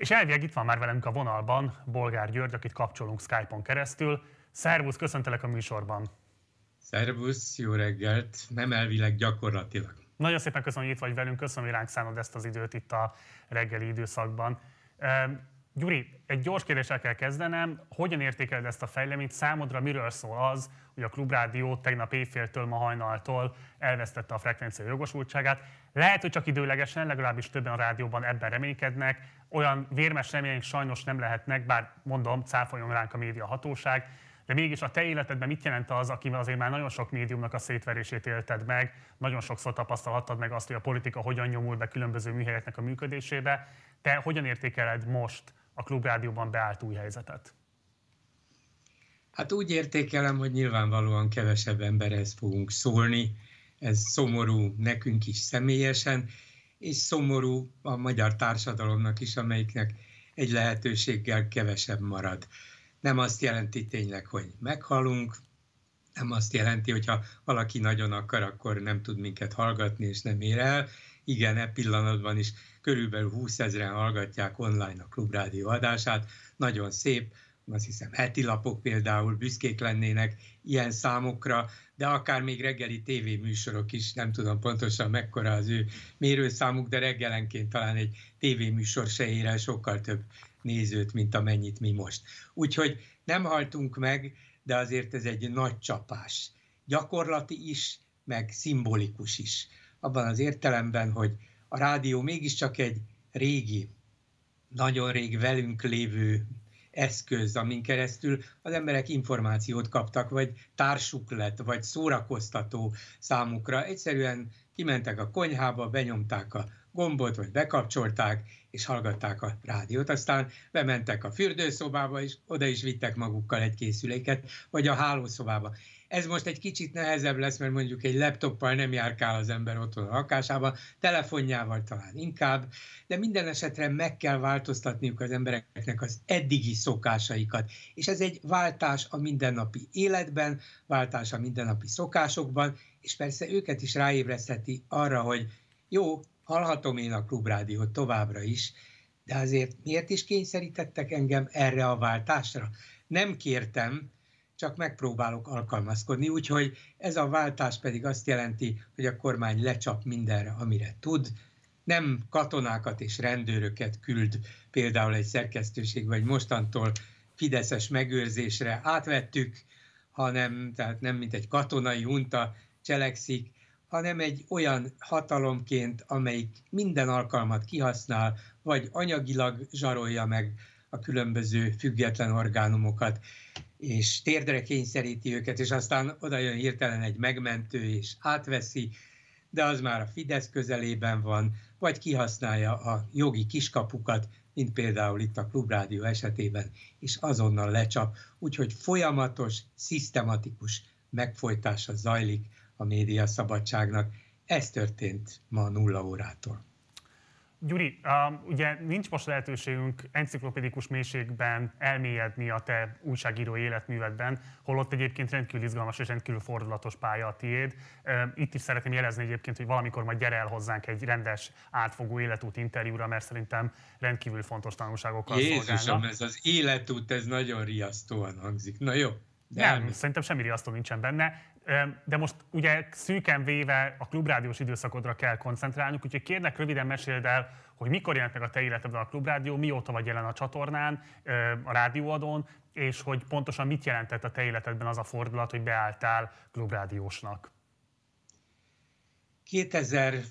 És elvileg itt van már velünk a vonalban Bolgár György, akit kapcsolunk Skype-on keresztül. Szervusz, köszöntelek a műsorban. Szervusz, jó reggelt, nem elvileg gyakorlatilag. Nagyon szépen köszönöm, hogy itt vagy velünk, köszönöm, hogy ránk szánod ezt az időt itt a reggeli időszakban. Gyuri, egy gyors kérdéssel kell kezdenem. Hogyan értékeled ezt a fejleményt? Számodra miről szól az, hogy a Klubrádió tegnap éjféltől, ma hajnaltól elvesztette a frekvencia jogosultságát? Lehet, hogy csak időlegesen, legalábbis többen a rádióban ebben reménykednek. Olyan vérmes remények sajnos nem lehetnek, bár mondom, cáfoljon ránk a média hatóság. De mégis a te életedben mit jelent az, akivel azért már nagyon sok médiumnak a szétverését élted meg, nagyon sokszor tapasztalhattad meg azt, hogy a politika hogyan nyomul be különböző műhelyeknek a működésébe. Te hogyan értékeled most a klubrádióban beállt új helyzetet? Hát úgy értékelem, hogy nyilvánvalóan kevesebb emberhez fogunk szólni. Ez szomorú nekünk is személyesen, és szomorú a magyar társadalomnak is, amelyiknek egy lehetőséggel kevesebb marad. Nem azt jelenti tényleg, hogy meghalunk, nem azt jelenti, hogy ha valaki nagyon akar, akkor nem tud minket hallgatni, és nem ér el. Igen, e pillanatban is körülbelül 20 ezeren hallgatják online a Klubrádió adását. Nagyon szép, azt hiszem heti lapok például büszkék lennének ilyen számokra, de akár még reggeli tévéműsorok is, nem tudom pontosan mekkora az ő mérőszámuk, de reggelenként talán egy tévéműsor se ér el sokkal több nézőt, mint amennyit mi most. Úgyhogy nem haltunk meg, de azért ez egy nagy csapás. Gyakorlati is, meg szimbolikus is. Abban az értelemben, hogy a rádió mégiscsak egy régi, nagyon rég velünk lévő eszköz, amin keresztül az emberek információt kaptak, vagy társuk lett, vagy szórakoztató számukra. Egyszerűen kimentek a konyhába, benyomták a gombot, vagy bekapcsolták, és hallgatták a rádiót. Aztán bementek a fürdőszobába, és oda is vittek magukkal egy készüléket, vagy a hálószobába. Ez most egy kicsit nehezebb lesz, mert mondjuk egy laptoppal nem járkál az ember otthon a lakásában, telefonjával talán inkább, de minden esetre meg kell változtatniuk az embereknek az eddigi szokásaikat. És ez egy váltás a mindennapi életben, váltás a mindennapi szokásokban, és persze őket is ráébresztheti arra, hogy jó, hallhatom én a klubrádiót továbbra is, de azért miért is kényszerítettek engem erre a váltásra? Nem kértem, csak megpróbálok alkalmazkodni, úgyhogy ez a váltás pedig azt jelenti, hogy a kormány lecsap mindenre, amire tud, nem katonákat és rendőröket küld például egy szerkesztőség, vagy mostantól fideszes megőrzésre átvettük, hanem, tehát nem mint egy katonai unta cselekszik, hanem egy olyan hatalomként, amelyik minden alkalmat kihasznál, vagy anyagilag zsarolja meg a különböző független orgánumokat, és térdre kényszeríti őket, és aztán oda jön hirtelen egy megmentő, és átveszi, de az már a Fidesz közelében van, vagy kihasználja a jogi kiskapukat, mint például itt a Klubrádió esetében, és azonnal lecsap. Úgyhogy folyamatos, szisztematikus megfojtása zajlik a média szabadságnak. Ez történt ma nulla órától. Gyuri, ugye nincs most lehetőségünk enciklopédikus mélységben elmélyedni a te újságíró életművedben, holott egyébként rendkívül izgalmas és rendkívül fordulatos pálya a tiéd. Itt is szeretném jelezni egyébként, hogy valamikor majd gyere el hozzánk egy rendes, átfogó életút interjúra, mert szerintem rendkívül fontos tanulságokkal Jézusom, szolgálna. ez az életút, ez nagyon riasztóan hangzik. Na jó. De nem, szerintem semmi riasztó nincsen benne. De most ugye szűken véve a klubrádiós időszakodra kell koncentrálnunk, úgyhogy kérlek röviden meséld el, hogy mikor jelent meg a te életedben a klubrádió, mióta vagy jelen a csatornán, a rádióadón, és hogy pontosan mit jelentett a te életedben az a fordulat, hogy beálltál klubrádiósnak. 2002.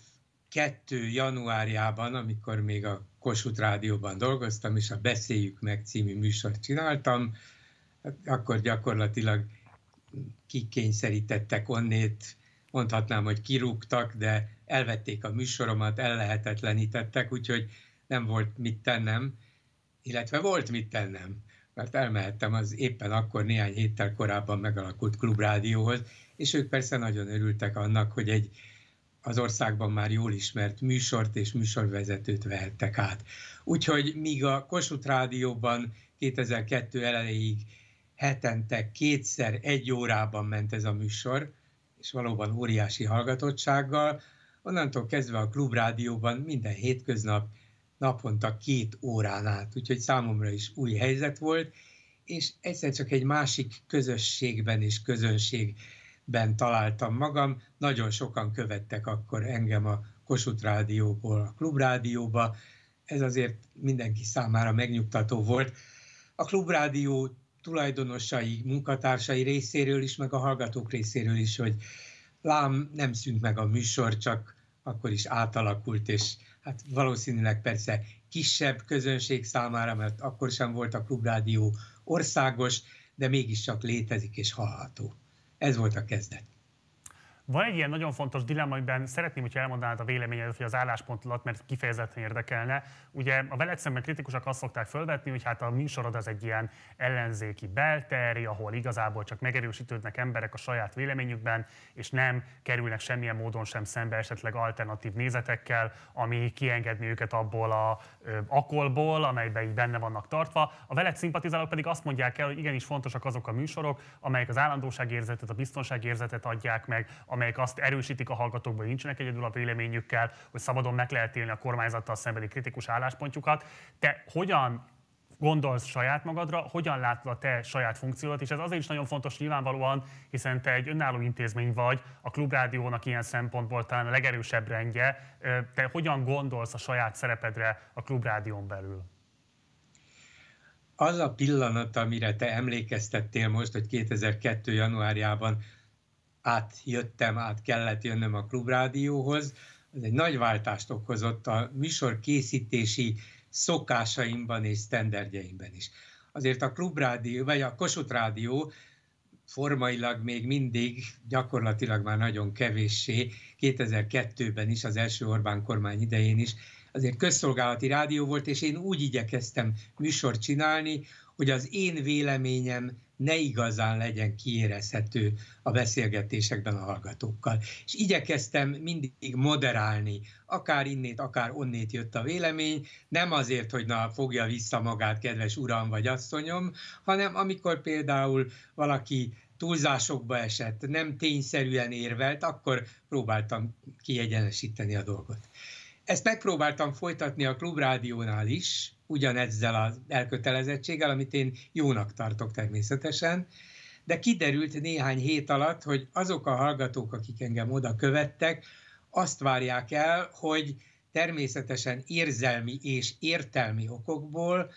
januárjában, amikor még a Kossuth Rádióban dolgoztam, és a Beszéljük meg című műsort csináltam, akkor gyakorlatilag kikényszerítettek onnét, mondhatnám, hogy kirúgtak, de elvették a műsoromat, ellehetetlenítettek, úgyhogy nem volt mit tennem, illetve volt mit tennem, mert elmehettem az éppen akkor néhány héttel korábban megalakult klubrádióhoz, és ők persze nagyon örültek annak, hogy egy az országban már jól ismert műsort és műsorvezetőt vehettek át. Úgyhogy míg a Kossuth Rádióban 2002 elejéig hetente kétszer egy órában ment ez a műsor, és valóban óriási hallgatottsággal. Onnantól kezdve a klubrádióban minden hétköznap naponta két órán át, úgyhogy számomra is új helyzet volt, és egyszer csak egy másik közösségben és közönségben találtam magam. Nagyon sokan követtek akkor engem a Kossuth Rádióból a Klubrádióba. Ez azért mindenki számára megnyugtató volt. A Klubrádió tulajdonosai, munkatársai részéről is, meg a hallgatók részéről is, hogy lám nem szűnt meg a műsor, csak akkor is átalakult, és hát valószínűleg persze kisebb közönség számára, mert akkor sem volt a klubrádió országos, de mégiscsak létezik és hallható. Ez volt a kezdet. Van egy ilyen nagyon fontos dilemma, amiben szeretném, hogy elmondanád a véleményedet, hogy az álláspontodat, mert kifejezetten érdekelne. Ugye a veled szemben kritikusok azt szokták felvetni, hogy hát a műsorod az egy ilyen ellenzéki belteri, ahol igazából csak megerősítődnek emberek a saját véleményükben, és nem kerülnek semmilyen módon sem szembe esetleg alternatív nézetekkel, ami kiengedni őket abból a ö, akolból, amelyben így benne vannak tartva. A veled szimpatizálók pedig azt mondják el, hogy igenis fontosak azok a műsorok, amelyek az állandóságérzetet, a biztonságérzetet adják meg, amelyek azt erősítik a hallgatókban, hogy nincsenek egyedül a véleményükkel, hogy szabadon meg lehet élni a kormányzattal szembeni kritikus álláspontjukat. Te hogyan gondolsz saját magadra, hogyan látod a te saját funkciódat, és ez azért is nagyon fontos nyilvánvalóan, hiszen te egy önálló intézmény vagy, a klubrádiónak ilyen szempontból talán a legerősebb rendje. Te hogyan gondolsz a saját szerepedre a klubrádión belül? Az a pillanat, amire te emlékeztettél most, hogy 2002. januárjában átjöttem, át kellett jönnöm a klubrádióhoz, ez egy nagy váltást okozott a műsor készítési szokásaimban és sztenderdjeimben is. Azért a klubrádió, vagy a Kossuth Rádió formailag még mindig, gyakorlatilag már nagyon kevéssé, 2002-ben is, az első Orbán kormány idején is, azért közszolgálati rádió volt, és én úgy igyekeztem műsort csinálni, hogy az én véleményem ne igazán legyen kiérezhető a beszélgetésekben a hallgatókkal. És igyekeztem mindig moderálni, akár innét, akár onnét jött a vélemény, nem azért, hogy na, fogja vissza magát, kedves uram vagy asszonyom, hanem amikor például valaki túlzásokba esett, nem tényszerűen érvelt, akkor próbáltam kiegyenesíteni a dolgot. Ezt megpróbáltam folytatni a klubrádiónál is, ugyanezzel az elkötelezettséggel, amit én jónak tartok természetesen, de kiderült néhány hét alatt, hogy azok a hallgatók, akik engem oda követtek, azt várják el, hogy természetesen érzelmi és értelmi okokból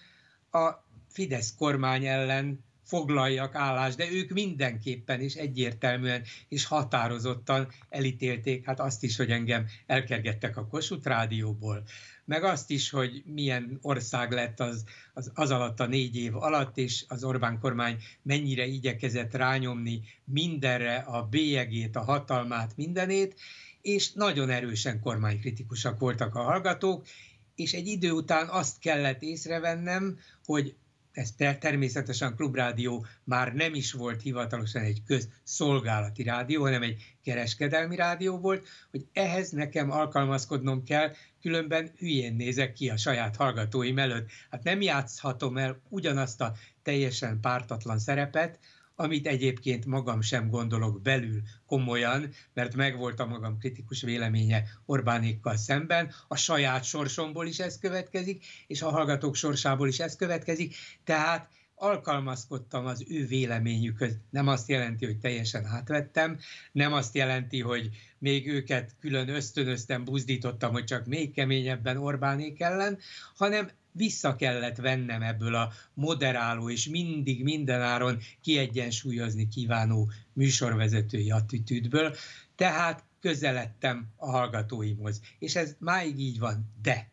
a Fidesz kormány ellen foglaljak állást, de ők mindenképpen is egyértelműen és határozottan elítélték hát azt is, hogy engem elkergettek a Kossuth Rádióból, meg azt is, hogy milyen ország lett az, az, az alatt a négy év alatt, és az Orbán kormány mennyire igyekezett rányomni mindenre a bélyegét, a hatalmát, mindenét, és nagyon erősen kormánykritikusak voltak a hallgatók, és egy idő után azt kellett észrevennem, hogy ez természetesen klubrádió már nem is volt hivatalosan egy közszolgálati rádió, hanem egy kereskedelmi rádió volt, hogy ehhez nekem alkalmazkodnom kell, különben hülyén nézek ki a saját hallgatóim előtt. Hát nem játszhatom el ugyanazt a teljesen pártatlan szerepet, amit egyébként magam sem gondolok belül komolyan, mert megvolt a magam kritikus véleménye Orbánékkal szemben, a saját sorsomból is ez következik, és a hallgatók sorsából is ez következik, tehát alkalmazkodtam az ő véleményükhöz. Nem azt jelenti, hogy teljesen átvettem, nem azt jelenti, hogy még őket külön ösztönöztem, buzdítottam, hogy csak még keményebben Orbánék ellen, hanem vissza kellett vennem ebből a moderáló és mindig mindenáron kiegyensúlyozni kívánó műsorvezetői attitűdből, tehát közeledtem a hallgatóimhoz. És ez máig így van, de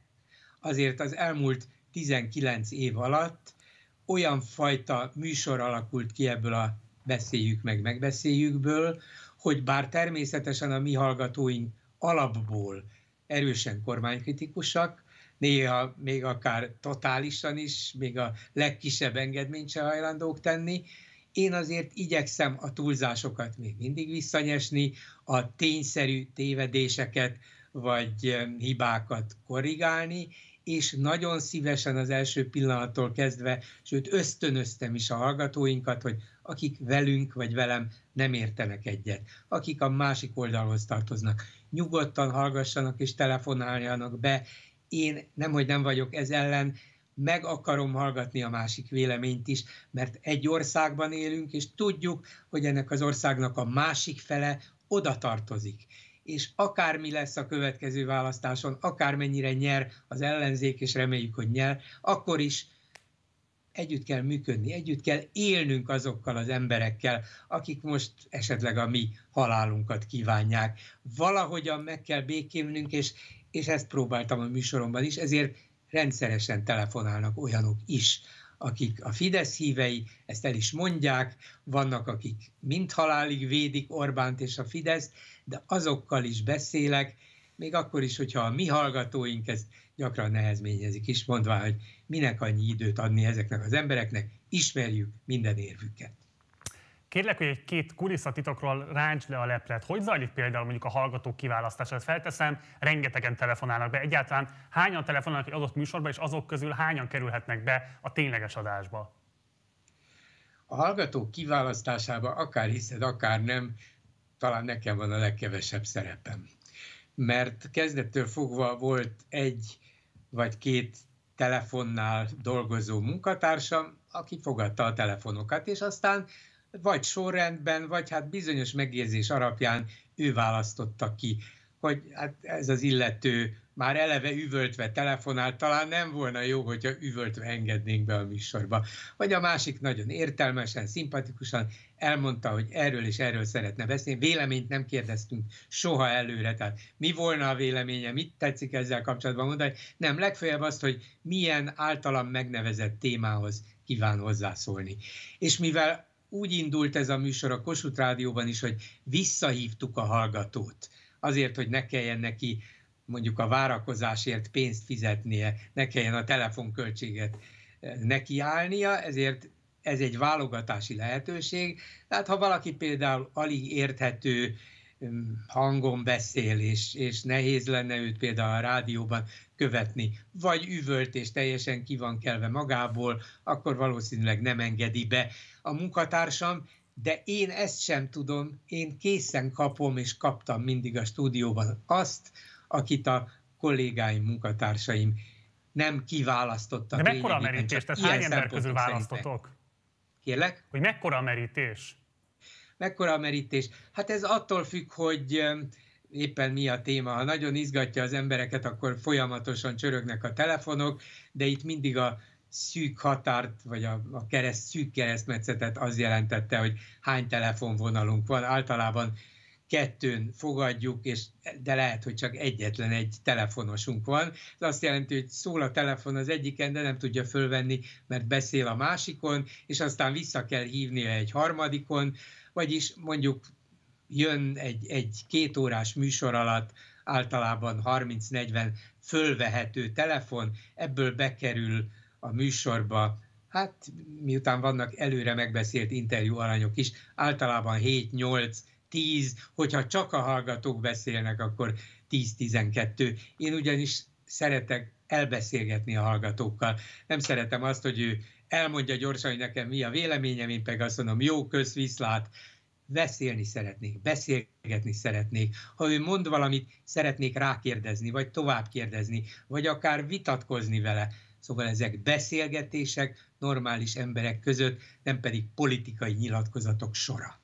azért az elmúlt 19 év alatt olyan fajta műsor alakult ki ebből a beszéljük meg, megbeszéljükből, hogy bár természetesen a mi hallgatóink alapból erősen kormánykritikusak, néha még akár totálisan is, még a legkisebb engedményt se hajlandók tenni. Én azért igyekszem a túlzásokat még mindig visszanyesni, a tényszerű tévedéseket vagy hibákat korrigálni, és nagyon szívesen az első pillanattól kezdve, sőt ösztönöztem is a hallgatóinkat, hogy akik velünk vagy velem nem értenek egyet, akik a másik oldalhoz tartoznak, nyugodtan hallgassanak és telefonáljanak be, én nem, hogy nem vagyok ez ellen, meg akarom hallgatni a másik véleményt is, mert egy országban élünk, és tudjuk, hogy ennek az országnak a másik fele oda tartozik. És akármi lesz a következő választáson, akármennyire nyer az ellenzék, és reméljük, hogy nyer, akkor is együtt kell működni, együtt kell élnünk azokkal az emberekkel, akik most esetleg a mi halálunkat kívánják. Valahogyan meg kell békélnünk, és, és ezt próbáltam a műsoromban is, ezért rendszeresen telefonálnak olyanok is, akik a Fidesz hívei, ezt el is mondják, vannak, akik mind halálig védik Orbánt és a Fidesz, de azokkal is beszélek, még akkor is, hogyha a mi hallgatóink ezt gyakran nehezményezik is, mondva, hogy minek annyi időt adni ezeknek az embereknek, ismerjük minden érvüket. Kérlek, hogy egy két kulisszatitokról ráncs le a leplet. Hogy zajlik például mondjuk a hallgatók kiválasztása? Felteszem, rengetegen telefonálnak be. Egyáltalán hányan telefonálnak egy adott műsorba, és azok közül hányan kerülhetnek be a tényleges adásba? A hallgatók kiválasztásába akár hiszed, akár nem, talán nekem van a legkevesebb szerepem. Mert kezdettől fogva volt egy vagy két telefonnál dolgozó munkatársam, aki fogadta a telefonokat, és aztán vagy sorrendben, vagy hát bizonyos megérzés alapján ő választotta ki, hogy hát ez az illető már eleve üvöltve telefonál, talán nem volna jó, hogyha üvöltve engednénk be a műsorba. Vagy a másik nagyon értelmesen, szimpatikusan elmondta, hogy erről és erről szeretne beszélni. Véleményt nem kérdeztünk soha előre, tehát mi volna a véleménye, mit tetszik ezzel kapcsolatban mondani. Nem, legfeljebb azt, hogy milyen általam megnevezett témához kíván hozzászólni. És mivel úgy indult ez a műsor a Kossuth Rádióban is, hogy visszahívtuk a hallgatót, azért, hogy ne kelljen neki mondjuk a várakozásért pénzt fizetnie, ne kelljen a telefonköltséget eh, nekiállnia, ezért ez egy válogatási lehetőség. Tehát ha valaki például alig érthető hangon beszél, és, és nehéz lenne őt például a rádióban követni, vagy üvölt és teljesen ki van kelve magából, akkor valószínűleg nem engedi be a munkatársam, de én ezt sem tudom, én készen kapom, és kaptam mindig a stúdióban azt, akit a kollégáim, munkatársaim nem kiválasztottak. De mekkora a merítés? Tehát hány ember közül választotok? Kérlek? Hogy mekkora a merítés? Mekkora a merítés? Hát ez attól függ, hogy éppen mi a téma. Ha nagyon izgatja az embereket, akkor folyamatosan csörögnek a telefonok, de itt mindig a szűk határt, vagy a, a kereszt, szűk keresztmetszetet az jelentette, hogy hány telefonvonalunk van. Általában kettőn fogadjuk, és, de lehet, hogy csak egyetlen egy telefonosunk van. Ez azt jelenti, hogy szól a telefon az egyiken, de nem tudja fölvenni, mert beszél a másikon, és aztán vissza kell hívnia egy harmadikon, vagyis mondjuk jön egy, egy két órás műsor alatt általában 30-40 fölvehető telefon, ebből bekerül a műsorba, hát miután vannak előre megbeszélt interjú alanyok is, általában 7-8 10, hogyha csak a hallgatók beszélnek, akkor 10-12. Én ugyanis szeretek elbeszélgetni a hallgatókkal. Nem szeretem azt, hogy ő elmondja gyorsan, hogy nekem mi a véleményem, én pedig azt mondom, jó, kösz, viszlát, beszélni szeretnék, beszélgetni szeretnék. Ha ő mond valamit, szeretnék rákérdezni, vagy tovább kérdezni, vagy akár vitatkozni vele. Szóval ezek beszélgetések normális emberek között, nem pedig politikai nyilatkozatok sora.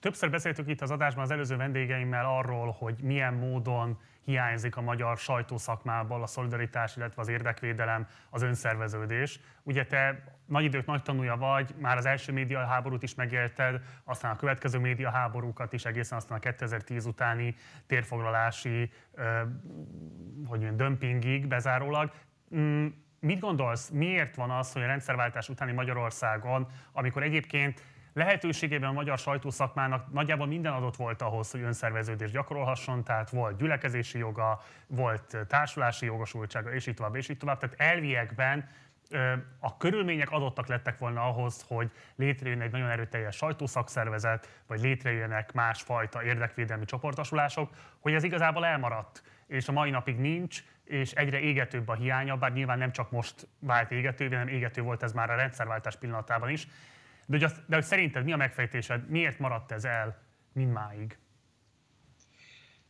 Többször beszéltük itt az adásban az előző vendégeimmel arról, hogy milyen módon hiányzik a magyar sajtószakmából a szolidaritás, illetve az érdekvédelem, az önszerveződés. Ugye te nagy idők nagy tanúja vagy, már az első médiaháborút is megélted, aztán a következő médiaháborúkat is, egészen aztán a 2010 utáni térfoglalási, hogy mondjam, dömpingig bezárólag. Mm, mit gondolsz, miért van az, hogy a rendszerváltás utáni Magyarországon, amikor egyébként lehetőségében a magyar sajtószakmának nagyjából minden adott volt ahhoz, hogy önszerveződést gyakorolhasson, tehát volt gyülekezési joga, volt társulási jogosultsága, és így tovább, és így tovább. Tehát elviekben a körülmények adottak lettek volna ahhoz, hogy létrejön egy nagyon erőteljes sajtószakszervezet, vagy létrejöjjenek másfajta érdekvédelmi csoportosulások, hogy ez igazából elmaradt, és a mai napig nincs, és egyre égetőbb a hiánya, bár nyilván nem csak most vált égetővé, hanem égető volt ez már a rendszerváltás pillanatában is. De hogy, azt, de hogy szerinted mi a megfejtésed, miért maradt ez el mindmáig?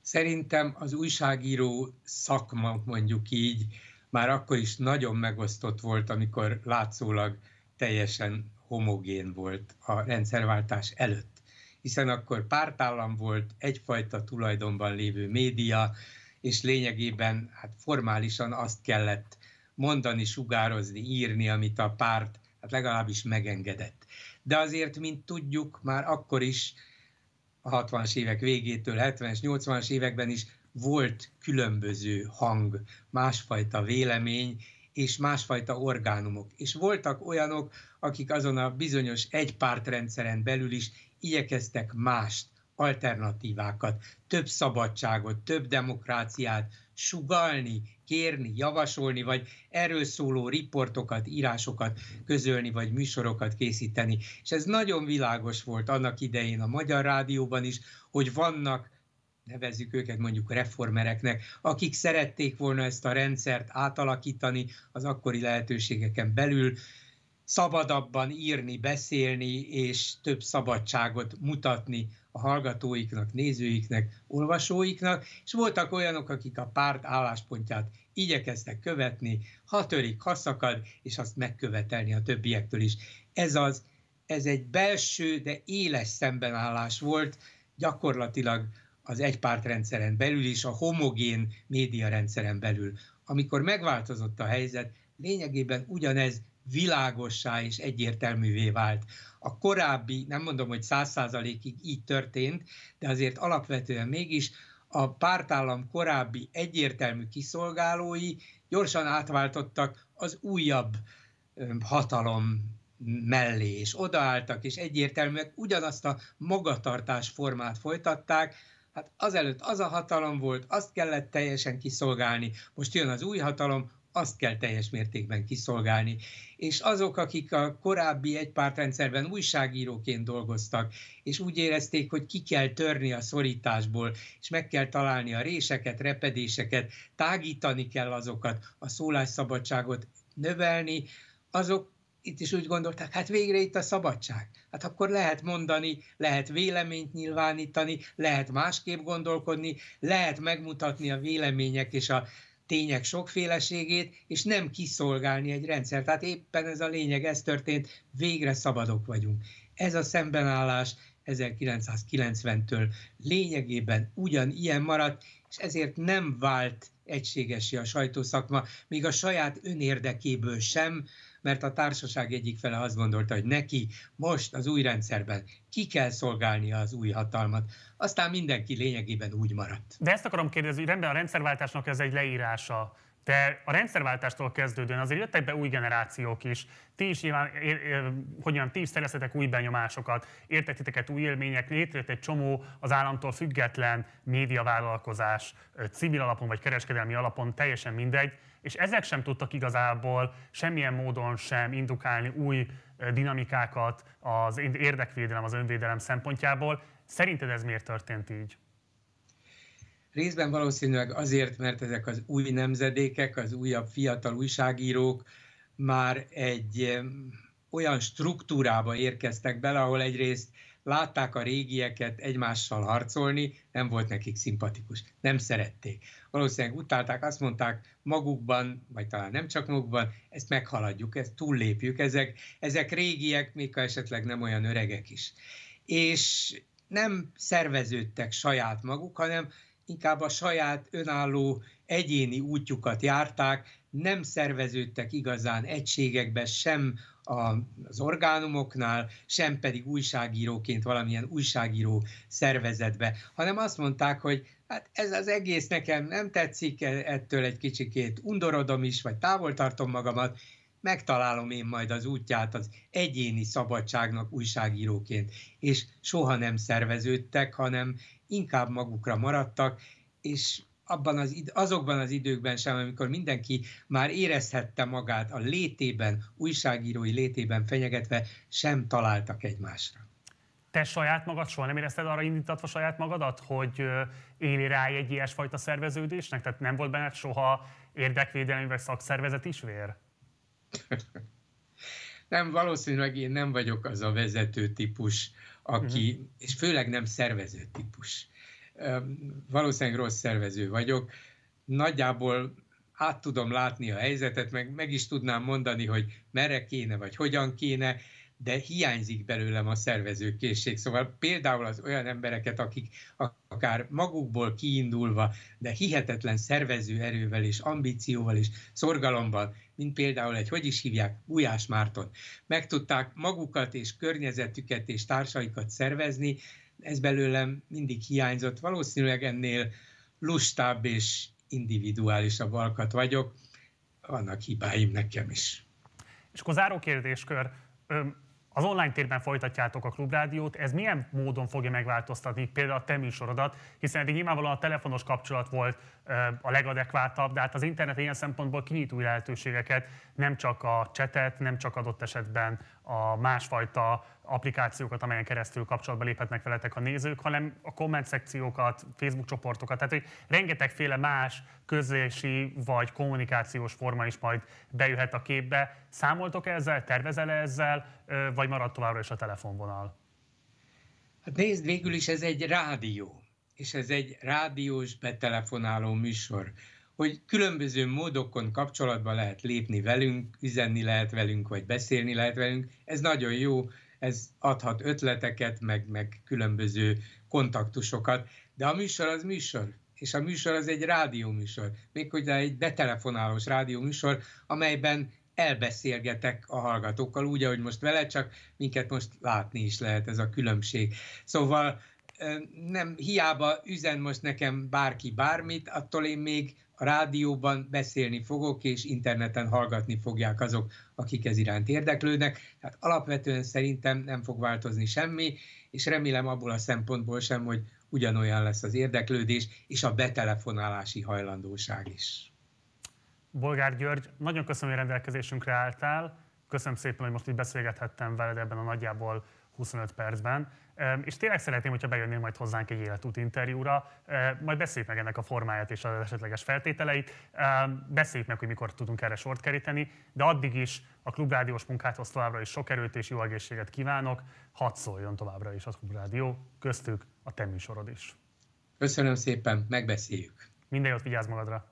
Szerintem az újságíró szakma, mondjuk így, már akkor is nagyon megosztott volt, amikor látszólag teljesen homogén volt a rendszerváltás előtt. Hiszen akkor pártállam volt, egyfajta tulajdonban lévő média, és lényegében hát formálisan azt kellett mondani, sugározni, írni, amit a párt hát legalábbis megengedett. De azért, mint tudjuk, már akkor is a 60-as évek végétől, 70-es, 80-as években is volt különböző hang, másfajta vélemény, és másfajta orgánumok. És voltak olyanok, akik azon a bizonyos egypártrendszeren belül is igyekeztek mást, alternatívákat, több szabadságot, több demokráciát sugalni, kérni, javasolni, vagy erről szóló riportokat, írásokat közölni, vagy műsorokat készíteni. És ez nagyon világos volt annak idején a Magyar Rádióban is, hogy vannak nevezzük őket mondjuk reformereknek, akik szerették volna ezt a rendszert átalakítani az akkori lehetőségeken belül, szabadabban írni, beszélni, és több szabadságot mutatni a hallgatóiknak, nézőiknek, olvasóiknak, és voltak olyanok, akik a párt álláspontját igyekeztek követni, ha törik, ha szakad, és azt megkövetelni a többiektől is. Ez az, ez egy belső, de éles szembenállás volt, gyakorlatilag az egypártrendszeren belül is, a homogén médiarendszeren belül. Amikor megváltozott a helyzet, lényegében ugyanez világossá és egyértelművé vált. A korábbi, nem mondom, hogy száz százalékig így történt, de azért alapvetően mégis a pártállam korábbi egyértelmű kiszolgálói gyorsan átváltottak az újabb hatalom mellé, és odaálltak, és egyértelműen ugyanazt a magatartás formát folytatták, Hát azelőtt az a hatalom volt, azt kellett teljesen kiszolgálni, most jön az új hatalom, azt kell teljes mértékben kiszolgálni. És azok, akik a korábbi egypártrendszerben újságíróként dolgoztak, és úgy érezték, hogy ki kell törni a szorításból, és meg kell találni a réseket, repedéseket, tágítani kell azokat, a szólásszabadságot növelni, azok itt is úgy gondolták, hát végre itt a szabadság. Hát akkor lehet mondani, lehet véleményt nyilvánítani, lehet másképp gondolkodni, lehet megmutatni a vélemények és a tények sokféleségét, és nem kiszolgálni egy rendszert. Tehát éppen ez a lényeg, ez történt, végre szabadok vagyunk. Ez a szembenállás 1990-től lényegében ugyanilyen maradt, és ezért nem vált egységesi a sajtószakma, még a saját önérdekéből sem, mert a társaság egyik fele azt gondolta, hogy neki most az új rendszerben ki kell szolgálnia az új hatalmat. Aztán mindenki lényegében úgy maradt. De ezt akarom kérdezni, hogy rendben a rendszerváltásnak ez egy leírása, de a rendszerváltástól kezdődően azért jöttek be új generációk is. Ti is nyilván, hogyan, ti is szereztetek új benyomásokat, értettiteket új élmények, létrejött egy csomó az államtól független médiavállalkozás, civil alapon vagy kereskedelmi alapon, teljesen mindegy és ezek sem tudtak igazából semmilyen módon sem indukálni új dinamikákat az érdekvédelem, az önvédelem szempontjából. Szerinted ez miért történt így? Részben valószínűleg azért, mert ezek az új nemzedékek, az újabb fiatal újságírók már egy olyan struktúrába érkeztek bele, ahol egyrészt látták a régieket egymással harcolni, nem volt nekik szimpatikus, nem szerették. Valószínűleg utálták, azt mondták magukban, vagy talán nem csak magukban, ezt meghaladjuk, ezt túllépjük, ezek, ezek régiek, még esetleg nem olyan öregek is. És nem szerveződtek saját maguk, hanem inkább a saját önálló egyéni útjukat járták, nem szerveződtek igazán egységekbe, sem az orgánumoknál, sem pedig újságíróként valamilyen újságíró szervezetbe, hanem azt mondták, hogy hát ez az egész nekem nem tetszik, ettől egy kicsikét undorodom is, vagy távol tartom magamat, megtalálom én majd az útját az egyéni szabadságnak újságíróként. És soha nem szerveződtek, hanem inkább magukra maradtak, és abban az, azokban az időkben sem, amikor mindenki már érezhette magát a létében, újságírói létében fenyegetve, sem találtak egymásra. Te saját magad soha nem érezted arra indítatva saját magadat, hogy éli rá egy ilyesfajta szerveződésnek? Tehát nem volt benned soha érdekvédelmi vagy szakszervezet is vér? nem, valószínűleg én nem vagyok az a vezető típus, aki, uh-huh. és főleg nem szervező típus valószínűleg rossz szervező vagyok. Nagyjából át tudom látni a helyzetet, meg, meg is tudnám mondani, hogy merre kéne, vagy hogyan kéne, de hiányzik belőlem a szervezőkészség. Szóval például az olyan embereket, akik akár magukból kiindulva, de hihetetlen szervező erővel és ambícióval és szorgalomban, mint például egy, hogy is hívják, Gulyás Márton, meg tudták magukat és környezetüket és társaikat szervezni, ez belőlem mindig hiányzott. Valószínűleg ennél lustább és individuálisabb alkat vagyok, vannak hibáim nekem is. És akkor záró kérdéskör, az online térben folytatjátok a klubrádiót, ez milyen módon fogja megváltoztatni például a te műsorodat, hiszen eddig nyilvánvalóan a telefonos kapcsolat volt a legadekvátabb, de hát az internet ilyen szempontból kinyit új lehetőségeket, nem csak a csetet, nem csak adott esetben a másfajta applikációkat, amelyen keresztül kapcsolatba léphetnek veletek a nézők, hanem a komment szekciókat, Facebook csoportokat, tehát hogy rengetegféle más közlési vagy kommunikációs forma is majd bejöhet a képbe. Számoltok ezzel, tervezel -e ezzel, vagy marad továbbra is a telefonvonal? Hát nézd, végül is ez egy rádió, és ez egy rádiós betelefonáló műsor hogy különböző módokon kapcsolatba lehet lépni velünk, üzenni lehet velünk, vagy beszélni lehet velünk. Ez nagyon jó, ez adhat ötleteket, meg, meg különböző kontaktusokat, de a műsor az műsor, és a műsor az egy rádióműsor, méghozzá egy betelefonálós rádióműsor, amelyben elbeszélgetek a hallgatókkal, úgy, ahogy most vele, csak minket most látni is lehet ez a különbség. Szóval nem hiába üzen most nekem bárki bármit, attól én még a rádióban beszélni fogok, és interneten hallgatni fogják azok, akik ez iránt érdeklődnek. Tehát alapvetően szerintem nem fog változni semmi, és remélem abból a szempontból sem, hogy ugyanolyan lesz az érdeklődés, és a betelefonálási hajlandóság is. Bolgár György, nagyon köszönöm, hogy rendelkezésünkre álltál. Köszönöm szépen, hogy most így beszélgethettem veled ebben a nagyjából 25 percben. És tényleg szeretném, hogyha bejönnél majd hozzánk egy életút interjúra, majd beszéljük meg ennek a formáját és az esetleges feltételeit, beszéljük meg, hogy mikor tudunk erre sort keríteni, de addig is a Klubrádiós munkáthoz továbbra is sok erőt és jó egészséget kívánok, hadd szóljon továbbra is a Klubrádió, köztük a te műsorod is. Köszönöm szépen, megbeszéljük. Minden jót, vigyázz magadra!